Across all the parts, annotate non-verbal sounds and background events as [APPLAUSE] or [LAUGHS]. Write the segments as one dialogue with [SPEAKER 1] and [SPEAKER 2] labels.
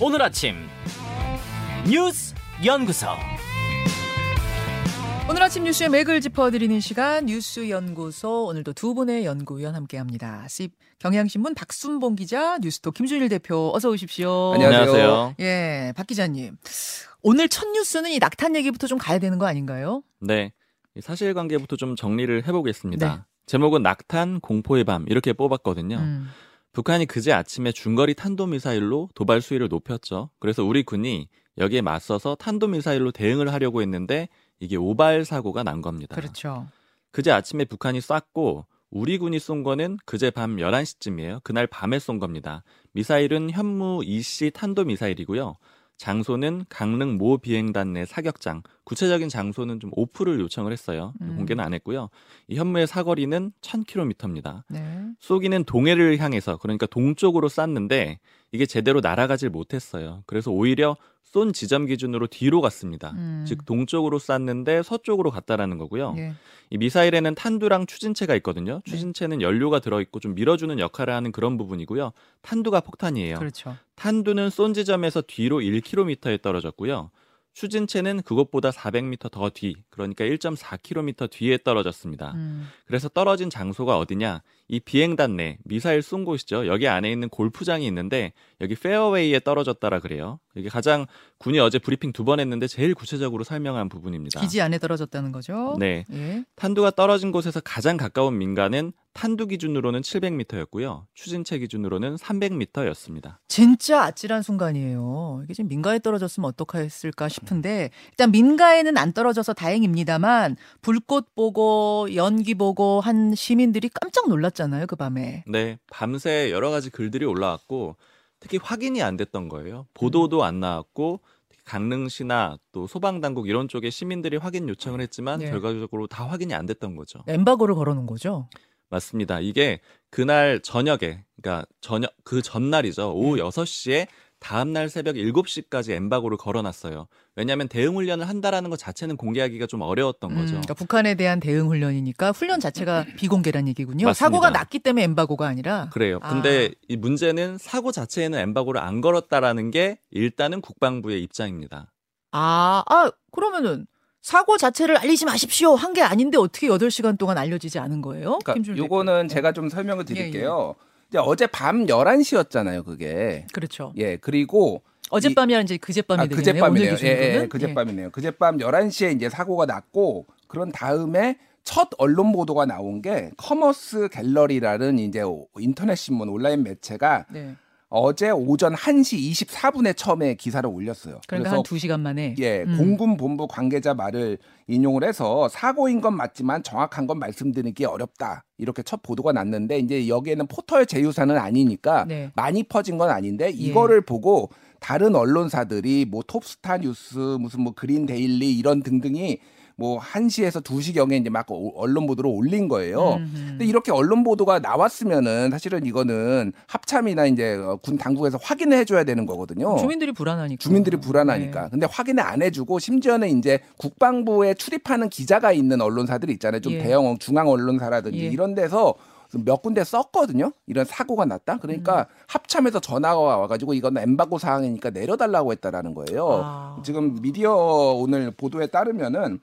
[SPEAKER 1] 오늘 아침 뉴스 연구소
[SPEAKER 2] 오늘 아침 뉴스의 맥을 짚어드리는 시간 뉴스 연구소 오늘도 두 분의 연구위원 함께합니다. 씹 경향신문 박순봉 기자, 뉴스톱 김준일 대표 어서 오십시오.
[SPEAKER 3] 안녕하세요.
[SPEAKER 2] 예, 박 기자님. 오늘 첫 뉴스는 이 낙탄 얘기부터 좀 가야 되는 거 아닌가요?
[SPEAKER 3] 네. 사실관계부터 좀 정리를 해보겠습니다.
[SPEAKER 2] 네.
[SPEAKER 3] 제목은 낙탄 공포의 밤 이렇게 뽑았거든요.
[SPEAKER 2] 음,
[SPEAKER 3] 북한이 그제 아침에 중거리 탄도미사일로 도발 수위를 높였죠. 그래서 우리 군이 여기에 맞서서 탄도미사일로 대응을 하려고 했는데 이게 오발 사고가 난 겁니다.
[SPEAKER 2] 그렇죠.
[SPEAKER 3] 그제 아침에 북한이 쐈고 우리 군이 쏜 거는 그제 밤 11시쯤이에요. 그날 밤에 쏜 겁니다. 미사일은 현무 2C 탄도미사일이고요. 장소는 강릉 모 비행단 내 사격장. 구체적인 장소는 좀 오프를 요청을 했어요.
[SPEAKER 2] 음.
[SPEAKER 3] 공개는 안 했고요. 이 현무의 사거리는 1000km입니다.
[SPEAKER 2] 네.
[SPEAKER 3] 쏘기는 동해를 향해서 그러니까 동쪽으로 쐈는데 이게 제대로 날아가질 못했어요. 그래서 오히려 쏜 지점 기준으로 뒤로 갔습니다.
[SPEAKER 2] 음.
[SPEAKER 3] 즉 동쪽으로 쐈는데 서쪽으로 갔다라는 거고요.
[SPEAKER 2] 예.
[SPEAKER 3] 이 미사일에는 탄두랑 추진체가 있거든요.
[SPEAKER 2] 네.
[SPEAKER 3] 추진체는 연료가 들어 있고 좀 밀어주는 역할을 하는 그런 부분이고요. 탄두가 폭탄이에요.
[SPEAKER 2] 그렇죠.
[SPEAKER 3] 탄두는 쏜 지점에서 뒤로 1km에 떨어졌고요. 추진체는 그것보다 400m 더 뒤, 그러니까 1.4km 뒤에 떨어졌습니다.
[SPEAKER 2] 음,
[SPEAKER 3] 그래서 떨어진 장소가 어디냐? 이 비행단 내 미사일 쏜 곳이죠. 여기 안에 있는 골프장이 있는데 여기 페어웨이에 떨어졌다라 그래요. 이게 가장 군이 어제 브리핑 두 번 했는데 제일 구체적으로 설명한 부분입니다.
[SPEAKER 2] 기지 안에 떨어졌다는 거죠.
[SPEAKER 3] 네.
[SPEAKER 2] 예.
[SPEAKER 3] 탄두가 떨어진 곳에서 가장 가까운 민가는 탄두 기준으로는 700m였고요. 추진체 기준으로는 300m였습니다.
[SPEAKER 2] 진짜 아찔한 순간이에요. 이게 지금 민가에 떨어졌으면 어떡했을까 싶은데 일단 민가에는 안 떨어져서 다행입니다만 불꽃 보고 연기 보고 한 시민들이 깜짝 놀랐잖아요 그 밤에.
[SPEAKER 3] 네, 밤새 여러 가지 글들이 올라왔고 특히 확인이 안 됐던 거예요. 보도도 안 나왔고 강릉시나 또 소방당국 이런 쪽에 시민들이 확인 요청을 했지만
[SPEAKER 2] 네.
[SPEAKER 3] 결과적으로 다 확인이 안 됐던 거죠.
[SPEAKER 2] 엠바고를 걸어놓은 거죠.
[SPEAKER 3] 맞습니다. 이게 그날 저녁에 그러니까 저녁 그 전날이죠. 오후
[SPEAKER 2] 네.
[SPEAKER 3] 6시에 다음 날 새벽 7시까지 엠바고를 걸어 놨어요. 왜냐하면 대응 훈련을 한다라는 것 자체는 공개하기가 좀 어려웠던
[SPEAKER 2] 음,
[SPEAKER 3] 거죠.
[SPEAKER 2] 그러니까 북한에 대한 대응 훈련이니까 훈련 자체가 [LAUGHS] 비공개란 얘기군요.
[SPEAKER 3] 맞습니다.
[SPEAKER 2] 사고가 났기 때문에 엠바고가 아니라.
[SPEAKER 3] 그래요.
[SPEAKER 2] 아.
[SPEAKER 3] 근데 이 문제는 사고 자체에는 엠바고를 안 걸었다라는 게 일단은 국방부의 입장입니다.
[SPEAKER 2] 아, 아 그러면은 사고 자체를 알리지 마십시오 한 게 아닌데 어떻게 8시간 동안 알려지지 않은 거예요?
[SPEAKER 4] 그러니까 요거는
[SPEAKER 2] 대표.
[SPEAKER 4] 제가 좀 설명을
[SPEAKER 2] 예,
[SPEAKER 4] 드릴게요. 이제 어제 밤 11시였잖아요, 그게.
[SPEAKER 2] 그렇죠.
[SPEAKER 4] 예, 그리고
[SPEAKER 2] 어젯밤이 이제 그젯밤이
[SPEAKER 4] 아. 그제밤이네요.
[SPEAKER 2] 오늘 기준으로는.
[SPEAKER 4] 예, 예, 그제밤이네요. 그제밤 11시에 이제 사고가 났고 그런 다음에 첫 언론 보도가 나온 게 커머스 갤러리라는 이제 인터넷 신문 온라인 매체가
[SPEAKER 2] 네.
[SPEAKER 4] 어제 오전 1시 24분에 처음에 기사를 올렸어요.
[SPEAKER 2] 그러니까 한 2시간 만에.
[SPEAKER 4] 예,
[SPEAKER 2] 음.
[SPEAKER 4] 공군 본부 관계자 말을 인용을 해서 사고인 건 맞지만 정확한 건 말씀드리기 어렵다. 이렇게 첫 보도가 났는데 이제 여기에는 포털 제휴사는 아니니까
[SPEAKER 2] 네.
[SPEAKER 4] 많이 퍼진 건 아닌데
[SPEAKER 2] 예.
[SPEAKER 4] 이거를 보고 다른 언론사들이 뭐 톱스타 뉴스 무슨 뭐 그린 데일리 이런 등등이 뭐 1시에서 2시경에 이제 막 오- 언론 보도를 올린 거예요.
[SPEAKER 2] 음흠.
[SPEAKER 4] 근데 이렇게 언론 보도가 나왔으면은 사실은 이거는 합참이나 이제 어, 군 당국에서 확인을 해줘야 되는 거거든요.
[SPEAKER 2] 주민들이 불안하니까.
[SPEAKER 4] 주민들이 불안하니까.
[SPEAKER 2] 네.
[SPEAKER 4] 근데 확인을 안 해주고 심지어는 이제 국방부에 출입하는 기자가 있는 언론사들 있잖아요. 좀
[SPEAKER 2] 예.
[SPEAKER 4] 대형 중앙 언론사라든지
[SPEAKER 2] 예.
[SPEAKER 4] 이런 데서 몇 군데 썼거든요. 이런 사고가 났다. 그러니까
[SPEAKER 2] 음.
[SPEAKER 4] 합참에서 전화가 와가지고 이건 엠바고 사항이니까 내려달라고 했다라는 거예요.
[SPEAKER 2] 아.
[SPEAKER 4] 지금 미디어 오늘 보도에 따르면은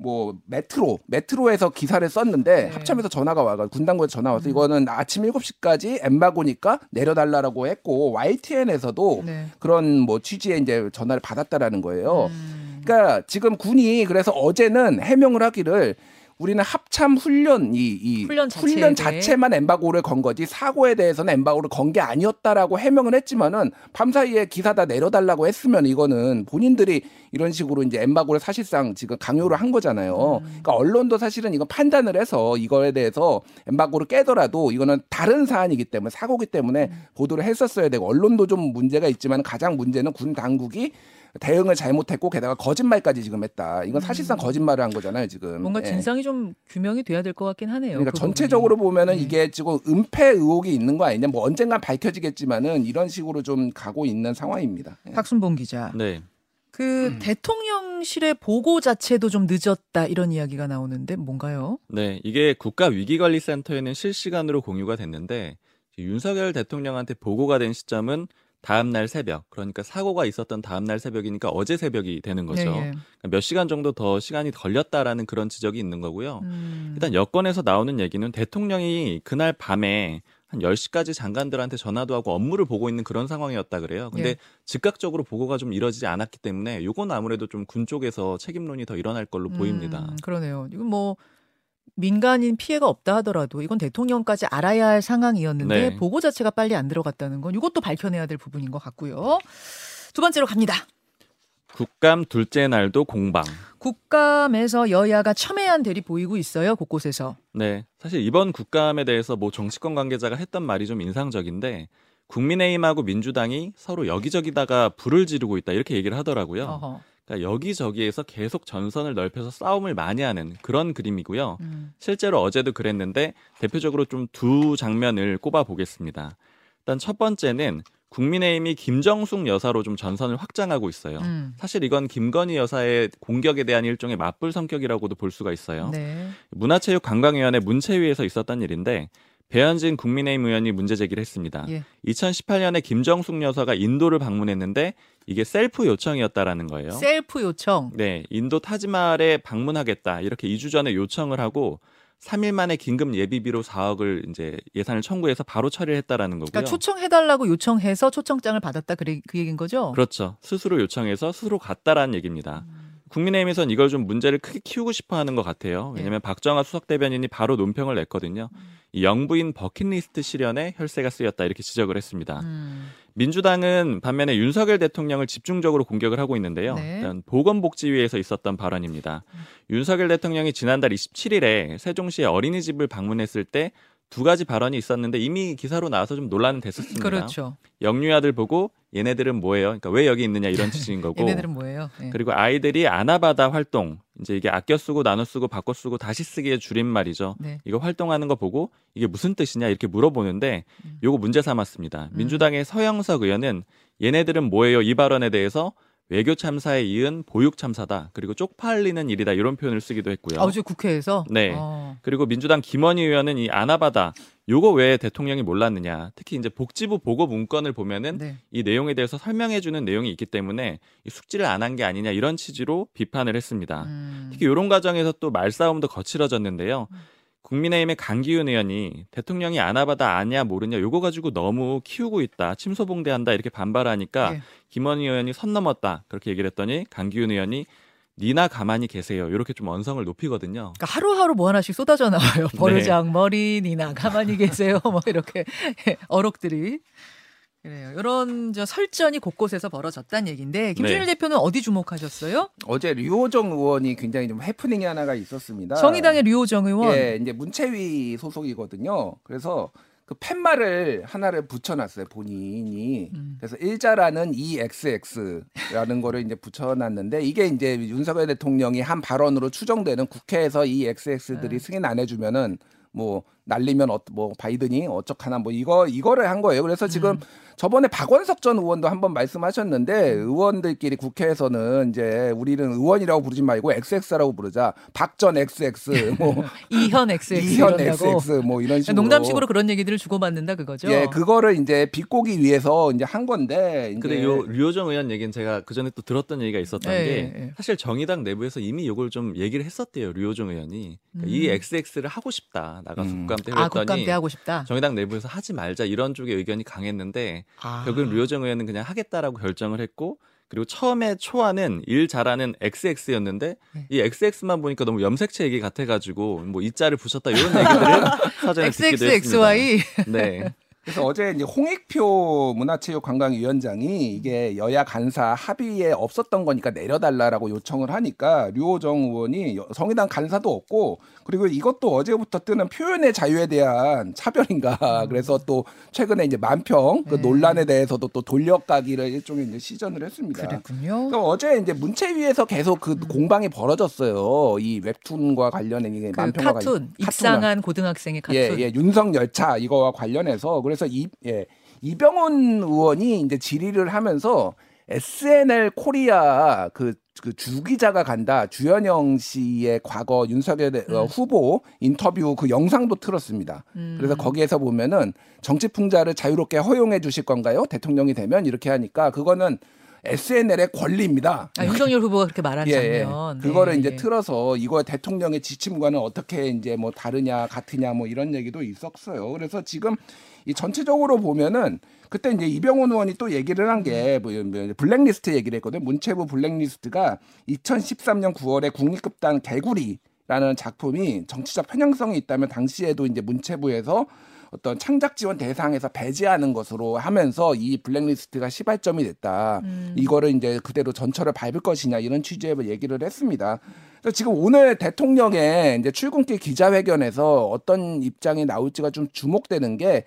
[SPEAKER 4] 뭐 메트로 메트로에서 기사를 썼는데
[SPEAKER 2] 네.
[SPEAKER 4] 합참에서 전화가 와가 군당국에서 전화 와서
[SPEAKER 2] 음.
[SPEAKER 4] 이거는 아침 7시까지 엠바고니까 내려달라고 했고 YTN에서도
[SPEAKER 2] 네.
[SPEAKER 4] 그런 뭐 취지의 이제 전화를 받았다라는 거예요.
[SPEAKER 2] 음.
[SPEAKER 4] 그러니까 지금 군이 그래서 어제는 해명을 하기를 우리는 합참 훈련 이, 이
[SPEAKER 2] 훈련 대해.
[SPEAKER 4] 자체만 엠바고를 건 거지 사고에 대해서는 엠바고를 건 게 아니었다라고 해명을 했지만은 밤사이에 기사 다 내려달라고 했으면 이거는 본인들이 이런 식으로 이제 엠바고를 사실상 지금 강요를 한 거잖아요.
[SPEAKER 2] 음.
[SPEAKER 4] 그러니까 언론도 사실은 이거 판단을 해서 이거에 대해서 엠바고를 깨더라도 이거는 다른 사안이기 때문에 사고기 때문에
[SPEAKER 2] 음.
[SPEAKER 4] 보도를 했었어야 되고 언론도 좀 문제가 있지만 가장 문제는 군 당국이 대응을 잘못했고 게다가 거짓말까지 지금 했다. 이건 사실상 거짓말을 한 거잖아요, 지금.
[SPEAKER 2] 음. 뭔가
[SPEAKER 4] 예.
[SPEAKER 2] 진상이 좀 규명이 돼야 될 것 같긴 하네요.
[SPEAKER 4] 그러니까
[SPEAKER 2] 그
[SPEAKER 4] 전체적으로
[SPEAKER 2] 부분이.
[SPEAKER 4] 보면은
[SPEAKER 2] 네.
[SPEAKER 4] 이게 지금 은폐 의혹이 있는 거 아니냐. 뭐 언젠간 밝혀지겠지만은 이런 식으로 좀 가고 있는 상황입니다. 예.
[SPEAKER 2] 박순봉 기자.
[SPEAKER 3] 네.
[SPEAKER 2] 그 대통령실의 보고 자체도 좀 늦었다 이런 이야기가 나오는데 뭔가요?
[SPEAKER 3] 네, 이게 국가 위기관리센터에는 실시간으로 공유가 됐는데 윤석열 대통령한테 보고가 된 시점은 다음 날 새벽 그러니까 사고가 있었던 다음 날 새벽이니까 어제 새벽이 되는 거죠.
[SPEAKER 2] 네, 예.
[SPEAKER 3] 그러니까 몇 시간 정도 더 시간이 걸렸다라는 그런 지적이 있는 거고요.
[SPEAKER 2] 음.
[SPEAKER 3] 일단 여권에서 나오는 얘기는 대통령이 그날 밤에 한 10시까지 장관들한테 전화도 하고 업무를 보고 있는 그런 상황이었다 그래요. 근데
[SPEAKER 2] 예.
[SPEAKER 3] 즉각적으로 보고가 좀 이뤄지지 않았기 때문에 요건 아무래도 좀 군 쪽에서 책임론이 더 일어날 걸로 보입니다.
[SPEAKER 2] 음, 그러네요. 이건 뭐 민간인 피해가 없다 하더라도 이건 대통령까지 알아야 할 상황이었는데
[SPEAKER 3] 네.
[SPEAKER 2] 보고 자체가 빨리 안 들어갔다는 건 이것도 밝혀내야 될 부분인 것 같고요. 두 번째로 갑니다.
[SPEAKER 3] 국감 둘째 날도 공방.
[SPEAKER 2] 국감에서 여야가 첨예한 대립 보이고 있어요. 곳곳에서.
[SPEAKER 3] 네. 사실 이번 국감에 대해서 뭐 정치권 관계자가 했던 말이 좀 인상적인데 국민의힘하고 민주당이 서로 여기저기다가 불을 지르고 있다 이렇게 얘기를 하더라고요.
[SPEAKER 2] 어허.
[SPEAKER 3] 그러니까 여기저기에서 계속 전선을 넓혀서 싸움을 많이 하는 그런 그림이고요.
[SPEAKER 2] 음.
[SPEAKER 3] 실제로 어제도 그랬는데 대표적으로 좀 두 장면을 꼽아 보겠습니다. 일단 첫 번째는 국민의힘이 김정숙 여사로 좀 전선을 확장하고 있어요.
[SPEAKER 2] 음.
[SPEAKER 3] 사실 이건 김건희 여사의 공격에 대한 일종의 맞불 성격이라고도 볼 수가 있어요.
[SPEAKER 2] 네.
[SPEAKER 3] 문화체육관광위원회 문체위에서 있었던 일인데 배현진 국민의힘 의원이 문제 제기를 했습니다.
[SPEAKER 2] 예.
[SPEAKER 3] 2018년에 김정숙 여사가 인도를 방문했는데 이게 셀프 요청이었다라는 거예요.
[SPEAKER 2] 셀프 요청.
[SPEAKER 3] 네, 인도 타지말에 방문하겠다 이렇게 2주 전에 요청을 하고 3일 만에 긴급 예비비로 4억을 이제 예산을 청구해서 바로 처리를 했다라는 거고요.
[SPEAKER 2] 그러니까 초청해달라고 요청해서 초청장을 받았다 그래, 그 얘기인 거죠?
[SPEAKER 3] 그렇죠. 스스로 요청해서 스스로 갔다라는 얘기입니다.
[SPEAKER 2] 음.
[SPEAKER 3] 국민의힘에선 이걸 좀 문제를 크게 키우고 싶어 하는 것 같아요. 왜냐하면 박정하 수석 대변인이 바로 논평을 냈거든요.
[SPEAKER 2] 음.
[SPEAKER 3] 이 영부인 버킷리스트 실현에 혈세가 쓰였다 이렇게 지적을 했습니다.
[SPEAKER 2] 음.
[SPEAKER 3] 민주당은 반면에 윤석열 대통령을 집중적으로 공격을 하고 있는데요.
[SPEAKER 2] 네.
[SPEAKER 3] 일단 보건복지위에서 있었던 발언입니다. 윤석열 대통령이 지난달 27일에 세종시의 어린이집을 방문했을 때 두 가지 발언이 있었는데 이미 기사로 나와서 좀 논란은 됐었습니다.
[SPEAKER 2] 그렇죠.
[SPEAKER 3] 영유아 들 보고 얘네들은 뭐예요? 그러니까 왜 여기 있느냐 이런 [LAUGHS] 취지인 거고.
[SPEAKER 2] 얘네들은 뭐예요? 예.
[SPEAKER 3] 그리고 아이들이 아나바다 활동 이제 이게 아껴 쓰고 나눠 쓰고 바꿔 쓰고 다시 쓰기의 줄임말이죠.
[SPEAKER 2] 네.
[SPEAKER 3] 이거 활동하는 거 보고 이게 무슨 뜻이냐 이렇게 물어보는데
[SPEAKER 2] 음.
[SPEAKER 3] 요거 문제 삼았습니다. 민주당의 서영석 의원은 얘네들은 뭐예요? 이 발언에 대해서 외교 참사에 이은 보육 참사다. 그리고 쪽팔리는 일이다. 이런 표현을 쓰기도 했고요.
[SPEAKER 2] 아, 어제 국회에서?
[SPEAKER 3] 네.
[SPEAKER 2] 어.
[SPEAKER 3] 그리고 민주당 김원희 의원은 이 아나바다 요거 왜 대통령이 몰랐느냐. 특히 이제 복지부 보고 문건을 보면은
[SPEAKER 2] 네.
[SPEAKER 3] 이 내용에 대해서 설명해 주는 내용이 있기 때문에 이 숙지를 안 한 게 아니냐 이런 취지로 비판을 했습니다.
[SPEAKER 2] 음.
[SPEAKER 3] 특히 이런 과정에서 또 말싸움도 거칠어졌는데요. 국민의힘의 강기훈 의원이 대통령이 아나바다 아냐 모르냐 요거 가지고 너무 키우고 있다 침소봉대한다 이렇게 반발하니까
[SPEAKER 2] 예.
[SPEAKER 3] 김원희 의원이 선 넘었다 그렇게 얘기를 했더니 강기훈 의원이 니나 가만히 계세요 이렇게 좀 언성을 높이거든요.
[SPEAKER 2] 그러니까 하루하루 뭐 하나씩 쏟아져 나와요. [LAUGHS]
[SPEAKER 3] 네.
[SPEAKER 2] 버르장 머리 니나 가만히 계세요. 뭐 이렇게 [LAUGHS] 어록들이 그래요. 이런 저 설전이 곳곳에서 벌어졌다는 얘기인데 김준일
[SPEAKER 3] 네.
[SPEAKER 2] 대표는 어디 주목하셨어요?
[SPEAKER 4] 어제 류호정 의원이 굉장히 좀 해프닝이 하나가 있었습니다.
[SPEAKER 2] 정의당의 류호정 의원.
[SPEAKER 4] 예, 이제 문체위 소속이거든요. 그래서 그 팻말을 하나를 붙여놨어요 본인이.
[SPEAKER 2] 음.
[SPEAKER 4] 그래서 일자라는 EXX라는 거를 이제 붙여놨는데 이게 이제 윤석열 대통령이 한 발언으로 추정되는 국회에서 이 XX들이
[SPEAKER 2] 네.
[SPEAKER 4] 승인 안 해주면은 뭐 날리면 어, 뭐 바이든이 어쩌하나 뭐 이거 이거를 한 거예요. 그래서 지금
[SPEAKER 2] 음.
[SPEAKER 4] 저번에 박원석 전 의원도 한번 말씀하셨는데 의원들끼리 국회에서는 이제 우리는 의원이라고 부르지 말고 XX라고 부르자. 박전 XX 뭐 [LAUGHS]
[SPEAKER 2] 이현 XX [LAUGHS]
[SPEAKER 4] 이현. XX 뭐 이런 식으로
[SPEAKER 2] 농담식으로 그런 얘기들을 주고받는다 그거죠.
[SPEAKER 4] 예, 그거를 이제 비꼬기 위해서 이제 한 건데 이제
[SPEAKER 3] 근데 요 류호정 의원 얘기는 제가 그 전에 또 들었던 얘기가 있었던
[SPEAKER 2] 예,
[SPEAKER 3] 게
[SPEAKER 2] 예.
[SPEAKER 3] 사실 정의당 내부에서 이미 요걸 좀 얘기를 했었대요 류호정 의원이 그러니까 이
[SPEAKER 2] 음.
[SPEAKER 3] XX를 하고 싶다 나가서
[SPEAKER 4] 음.
[SPEAKER 3] 국감 때
[SPEAKER 2] 아
[SPEAKER 3] 그랬더니
[SPEAKER 2] 국감 때 하고 싶다.
[SPEAKER 3] 정의당 내부에서 하지 말자 이런 쪽의 의견이 강했는데
[SPEAKER 2] 아.
[SPEAKER 3] 결국은 류호정 의원은 그냥 하겠다라고 결정을 했고 그리고 처음에 초안은 일 잘하는 XX였는데
[SPEAKER 2] 네.
[SPEAKER 3] 이 XX만 보니까 너무 염색체 얘기 같아가지고 뭐 이자를 부셨다 이런 얘기들을 [LAUGHS] 사전에 듣기도 했습니다.
[SPEAKER 2] XXXY
[SPEAKER 3] 네. [LAUGHS]
[SPEAKER 4] 그래서 어제 이제 홍익표 문화체육관광위원장이 이게 여야 간사 합의에 없었던 거니까 내려달라라고 요청을 하니까 류호정 의원이 여- 정의당 간사도 없고 그리고 이것도 어제부터 뜨는 표현의 자유에 대한 차별인가 그래서 또 최근에 이제 만평 그
[SPEAKER 2] 음. 네.
[SPEAKER 4] 논란에 대해서도 또 돌려가기를 일종의 이제 시전을 했습니다.
[SPEAKER 2] 그랬군요.
[SPEAKER 4] 그러니까 어제 이제 문체위에서 계속 그 공방이 벌어졌어요. 이 웹툰과 관련해
[SPEAKER 2] 그
[SPEAKER 4] 만평과
[SPEAKER 2] 카툰
[SPEAKER 4] 관련-
[SPEAKER 2] 입상한 고등학생의 카툰.
[SPEAKER 4] 예, 예, 윤석 열차 이거와 관련해서 그래서 이 예, 이병훈 의원이 이제 질의를 하면서 SNL 코리아 그 그 주기자가 간다 주현영 씨의 과거 윤석열 어,
[SPEAKER 2] 음.
[SPEAKER 4] 후보 인터뷰 그 영상도 틀었습니다.
[SPEAKER 2] 음.
[SPEAKER 4] 그래서 거기에서 보면은 정치 풍자를 자유롭게 허용해 주실 건가요? 대통령이 되면 이렇게 하니까 그거는 SNL의 권리입니다.
[SPEAKER 2] 아, 윤석열 후보가 그렇게 말한
[SPEAKER 4] 예, 예.
[SPEAKER 2] 장면.
[SPEAKER 4] 그거를
[SPEAKER 2] 네,
[SPEAKER 4] 이제
[SPEAKER 2] 예.
[SPEAKER 4] 틀어서 이거 대통령의 지침과는 어떻게 이제 뭐 다르냐 같으냐 뭐 이런 얘기도 있었어요. 그래서 지금 이 전체적으로 보면은 그때 이제 이병헌 의원이 또 얘기를 한게뭐 블랙리스트 얘기를 했거든요. 문체부 블랙리스트가 2013년 9월에 국립극단 개구리라는 작품이 정치적 편향성이 있다면 당시에도 이제 문체부에서 어떤 창작 지원 대상에서 배제하는 것으로 하면서 이 블랙리스트가 시발점이 됐다.
[SPEAKER 2] 음.
[SPEAKER 4] 이거를 이제 그대로 전철을 밟을 것이냐 이런 취지의 얘기를 했습니다. 그래서 지금 오늘 대통령의 이제 출근길 기자회견에서 어떤 입장이 나올지가 좀 주목되는 게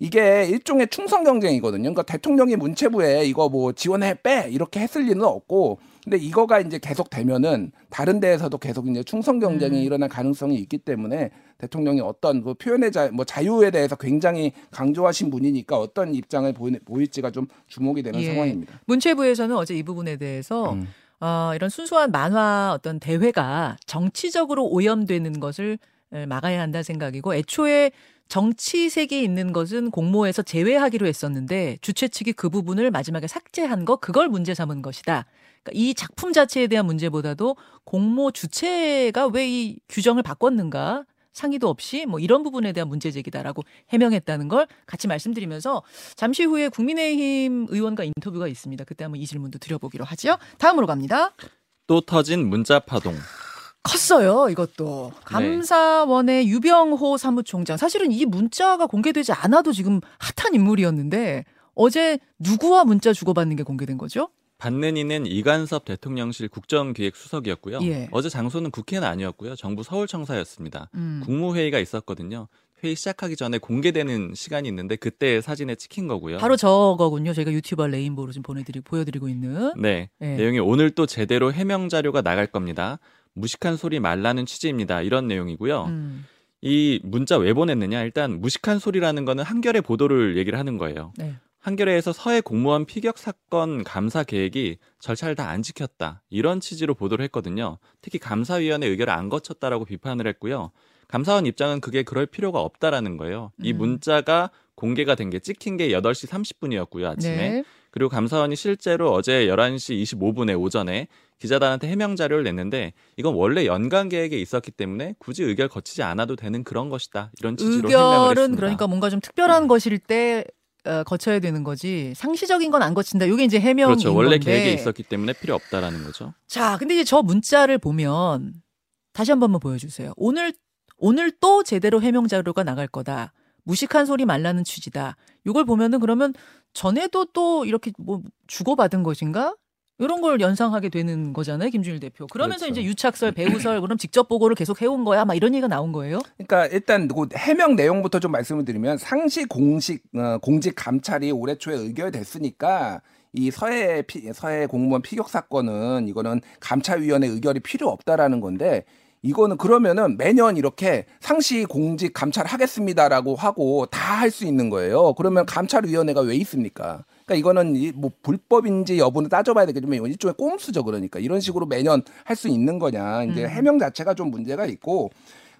[SPEAKER 4] 이게 일종의 충성 경쟁이거든요. 그러니까 대통령이 문체부에 이거 뭐 지원해 빼 이렇게 했을 리는 없고 근데 이거가 이제 계속 되면은 다른 데에서도 계속 이제 충성 경쟁이
[SPEAKER 2] 음.
[SPEAKER 4] 일어날 가능성이 있기 때문에 대통령이 어떤 그 표현의 자, 뭐 자유에 대해서 굉장히 강조하신 분이니까 어떤 입장을 보이, 보일지가 좀 주목이 되는
[SPEAKER 2] 예.
[SPEAKER 4] 상황입니다.
[SPEAKER 2] 문체부에서는 어제 이 부분에 대해서
[SPEAKER 4] 음.
[SPEAKER 2] 어, 이런 순수한 만화 어떤 대회가 정치적으로 오염되는 것을 에, 막아야 한다 생각이고 애초에 정치색이 있는 것은 공모에서 제외하기로 했었는데 주최 측이 그 부분을 마지막에 삭제한 거 그걸 문제 삼은 것이다. 그러니까 이 작품 자체에 대한 문제보다도 공모 주체가 왜 이 규정을 바꿨는가 상의도 없이 뭐 이런 부분에 대한 문제 제기다라고 해명했다는 걸 같이 말씀드리면서 잠시 후에 국민의힘 의원과 인터뷰가 있습니다. 그때 한번 이 질문도 드려보기로 하죠. 다음으로 갑니다.
[SPEAKER 3] 또 터진 문자 파동.
[SPEAKER 2] 컸어요, 이것도. 감사원의 유병호 사무총장. 사실은 이 문자가 공개되지 않아도 지금 핫한 인물이었는데 어제 누구와 문자 주고받는 게 공개된 거죠?
[SPEAKER 3] 받는 이는 이관섭 대통령실 국정기획수석이었고요.
[SPEAKER 2] 예.
[SPEAKER 3] 어제 장소는 국회는 아니었고요. 정부 서울청사였습니다.
[SPEAKER 2] 음.
[SPEAKER 3] 국무회의가 있었거든요. 회의 시작하기 전에 공개되는 시간이 있는데 그때 사진에 찍힌 거고요.
[SPEAKER 2] 바로 저거군요. 저희가 유튜버 레인보우로 지금 보내드리고 보여드리고 있는.
[SPEAKER 3] 네.
[SPEAKER 2] 예.
[SPEAKER 3] 내용이 오늘 또 제대로 해명 자료가 나갈 겁니다. 무식한 소리 말라는 취지입니다. 이런 내용이고요.
[SPEAKER 2] 음.
[SPEAKER 3] 이 문자 왜 보냈느냐? 일단 무식한 소리라는 거는 한겨레 보도를 얘기를 하는 거예요.
[SPEAKER 2] 네.
[SPEAKER 3] 한겨레에서 서해 공무원 피격 사건 감사 계획이 절차를 다 안 지켰다. 이런 취지로 보도를 했거든요. 특히 감사위원회 의결을 안 거쳤다라고 비판을 했고요. 감사원 입장은 그게 그럴 필요가 없다라는 거예요. 이
[SPEAKER 2] 음.
[SPEAKER 3] 문자가 공개가 된 게 찍힌 게 8시 30분이었고요, 아침에.
[SPEAKER 2] 네.
[SPEAKER 3] 그리고 감사원이 실제로 어제 11시 25분에 오전에 기자단한테 해명 자료를 냈는데 이건 원래 연간 계획에 있었기 때문에 굳이 의결 거치지 않아도 되는 그런 것이다. 이런 취지로
[SPEAKER 2] 의결은
[SPEAKER 3] 했습니다.
[SPEAKER 2] 그러니까 뭔가 좀 특별한
[SPEAKER 3] 네.
[SPEAKER 2] 것일 때 어, 거쳐야 되는 거지 상시적인 건 안 거친다. 이게 이제 해명인
[SPEAKER 3] 그렇죠. 원래
[SPEAKER 2] 건데.
[SPEAKER 3] 계획에 있었기 때문에 필요 없다라는 거죠.
[SPEAKER 2] 자, 근데 이제 저 문자를 보면 다시 한 번만 보여주세요. 오늘 오늘 또 제대로 해명 자료가 나갈 거다. 무식한 소리 말라는 취지다. 이걸 보면은 그러면 전에도 또 이렇게 뭐 주고받은 것인가? 이런 걸 연상하게 되는 거잖아요, 김준일 대표. 그러면서
[SPEAKER 3] 그렇죠.
[SPEAKER 2] 이제 유착설, 배우설, 그럼 직접 보고를 계속 해온 거야, 막 이런 얘기가 나온 거예요.
[SPEAKER 4] 그러니까 일단 그 해명 내용부터 좀 말씀을 드리면 상시 공식 어, 공직 감찰이 올해 초에 의결됐으니까 이 서해 피, 서해 공무원 피격 사건은 이거는 감찰위원회 의결이 필요 없다라는 건데 이거는 그러면은 매년 이렇게 상시 공직 감찰하겠습니다라고 하고 다 할 수 있는 거예요. 그러면 감찰위원회가 왜 있습니까? 그러니까 이거는 이뭐 불법인지 여부는 따져봐야 되겠지만 이건 일종의 꼼수죠. 그러니까 이런 식으로 매년 할 수 있는 거냐. 이제
[SPEAKER 2] 음.
[SPEAKER 4] 해명 자체가 좀 문제가 있고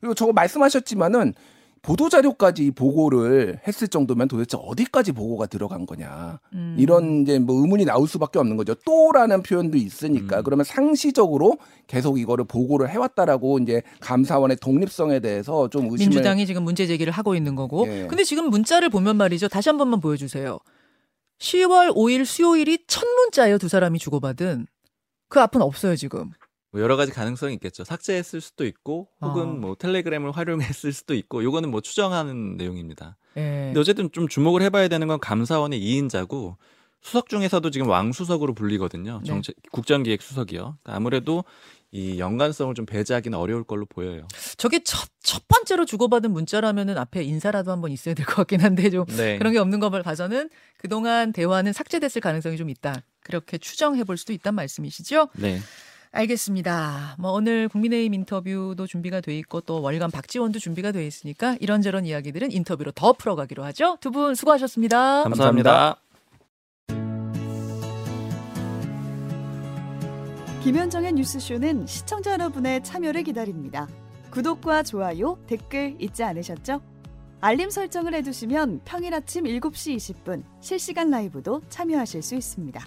[SPEAKER 4] 그리고 저거 말씀하셨지만은 보도 자료까지 보고를 했을 정도면 도대체 어디까지 보고가 들어간 거냐
[SPEAKER 2] 음.
[SPEAKER 4] 이런 이제 뭐 의문이 나올 수밖에 없는 거죠. 또라는 표현도 있으니까
[SPEAKER 3] 음.
[SPEAKER 4] 그러면 상시적으로 계속 이거를 보고를 해왔다라고 이제 감사원의 독립성에 대해서 좀 의심을
[SPEAKER 2] 민주당이 지금 문제 제기를 하고 있는 거고.
[SPEAKER 4] 예.
[SPEAKER 2] 근데 지금 문자를 보면 말이죠. 다시 한 번만 보여주세요. 10월 5일 수요일이 첫 문자예요. 두 사람이 주고받은. 그 앞은 없어요, 지금.
[SPEAKER 3] 뭐 여러 가지 가능성이 있겠죠. 삭제했을 수도 있고 혹은
[SPEAKER 2] 아.
[SPEAKER 3] 뭐 텔레그램을 활용했을 수도 있고 요거는 뭐 추정하는 내용입니다.
[SPEAKER 2] 예.
[SPEAKER 3] 근데 어쨌든 좀 주목을 해봐야 되는 건 감사원의 2인자고 수석 중에서도 지금 왕수석으로 불리거든요.
[SPEAKER 2] 네.
[SPEAKER 3] 정책 국정기획 수석이요. 그러니까 아무래도 이 연관성을 좀 배제하기는 어려울 걸로 보여요.
[SPEAKER 2] 저게 첫, 첫 번째로 주고받은 문자라면은 앞에 인사라도 한번 있어야 될 것 같긴 한데 좀
[SPEAKER 3] 네.
[SPEAKER 2] 그런 게 없는 것을 봐서는 그동안 대화는 삭제됐을 가능성이 좀 있다. 그렇게 추정해 볼 수도 있단 말씀이시죠?
[SPEAKER 3] 네.
[SPEAKER 2] 알겠습니다. 뭐 오늘 국민의힘 인터뷰도 준비가 돼 있고 또 월간 박지원도 준비가 돼 있으니까 이런저런 이야기들은 인터뷰로 더 풀어가기로 하죠. 두 분 수고하셨습니다.
[SPEAKER 3] 감사합니다.
[SPEAKER 5] 김현정의 뉴스쇼는 시청자 여러분의 참여를 기다립니다. 구독과 좋아요, 댓글 잊지 않으셨죠? 알림 설정을 해두시면 평일 아침 7시 20분 실시간 라이브도 참여하실 수 있습니다.